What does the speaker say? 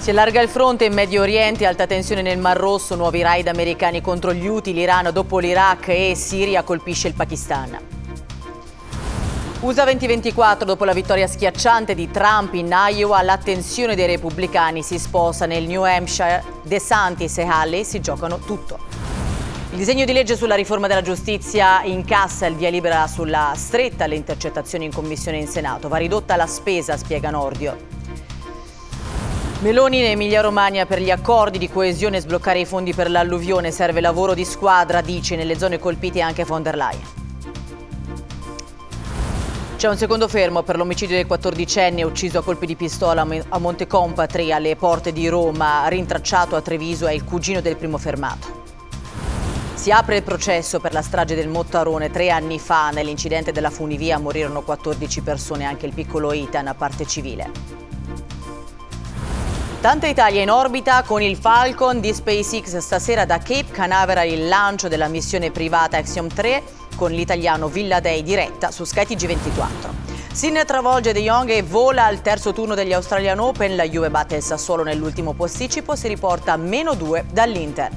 Si allarga il fronte in Medio Oriente, alta tensione nel Mar Rosso, nuovi raid americani contro gli Houthi, l'Iran dopo l'Iraq e Siria colpisce il Pakistan. USA 2024, dopo la vittoria schiacciante di Trump in Iowa, l'attenzione dei repubblicani si sposta nel New Hampshire. De Santis e Halley si giocano tutto. Il disegno di legge sulla riforma della giustizia incassa il via libera sulla stretta alle intercettazioni in commissione in Senato. Va ridotta la spesa, spiega Nordio. Meloni in Emilia Romagna per gli accordi di coesione e sbloccare i fondi per l'alluvione. Serve lavoro di squadra, dice nelle zone colpite anche von der Leyen. C'è un secondo fermo per l'omicidio del 14enne ucciso a colpi di pistola a Montecompatri alle porte di Roma. Rintracciato a Treviso è il cugino del primo fermato. Si apre il processo per la strage del Mottarone. Tre anni fa, nell'incidente della funivia, morirono 14 persone, anche il piccolo Itan a parte civile. Tanta Italia in orbita con il Falcon di SpaceX stasera da Cape Canaveral il lancio della missione privata Axiom 3 con l'italiano Villa Day diretta su Sky TG24. Sinner travolge De Jong e vola al terzo turno degli Australian Open, la Juve batte il Sassuolo nell'ultimo posticipo, si riporta a meno 2 dall'Inter.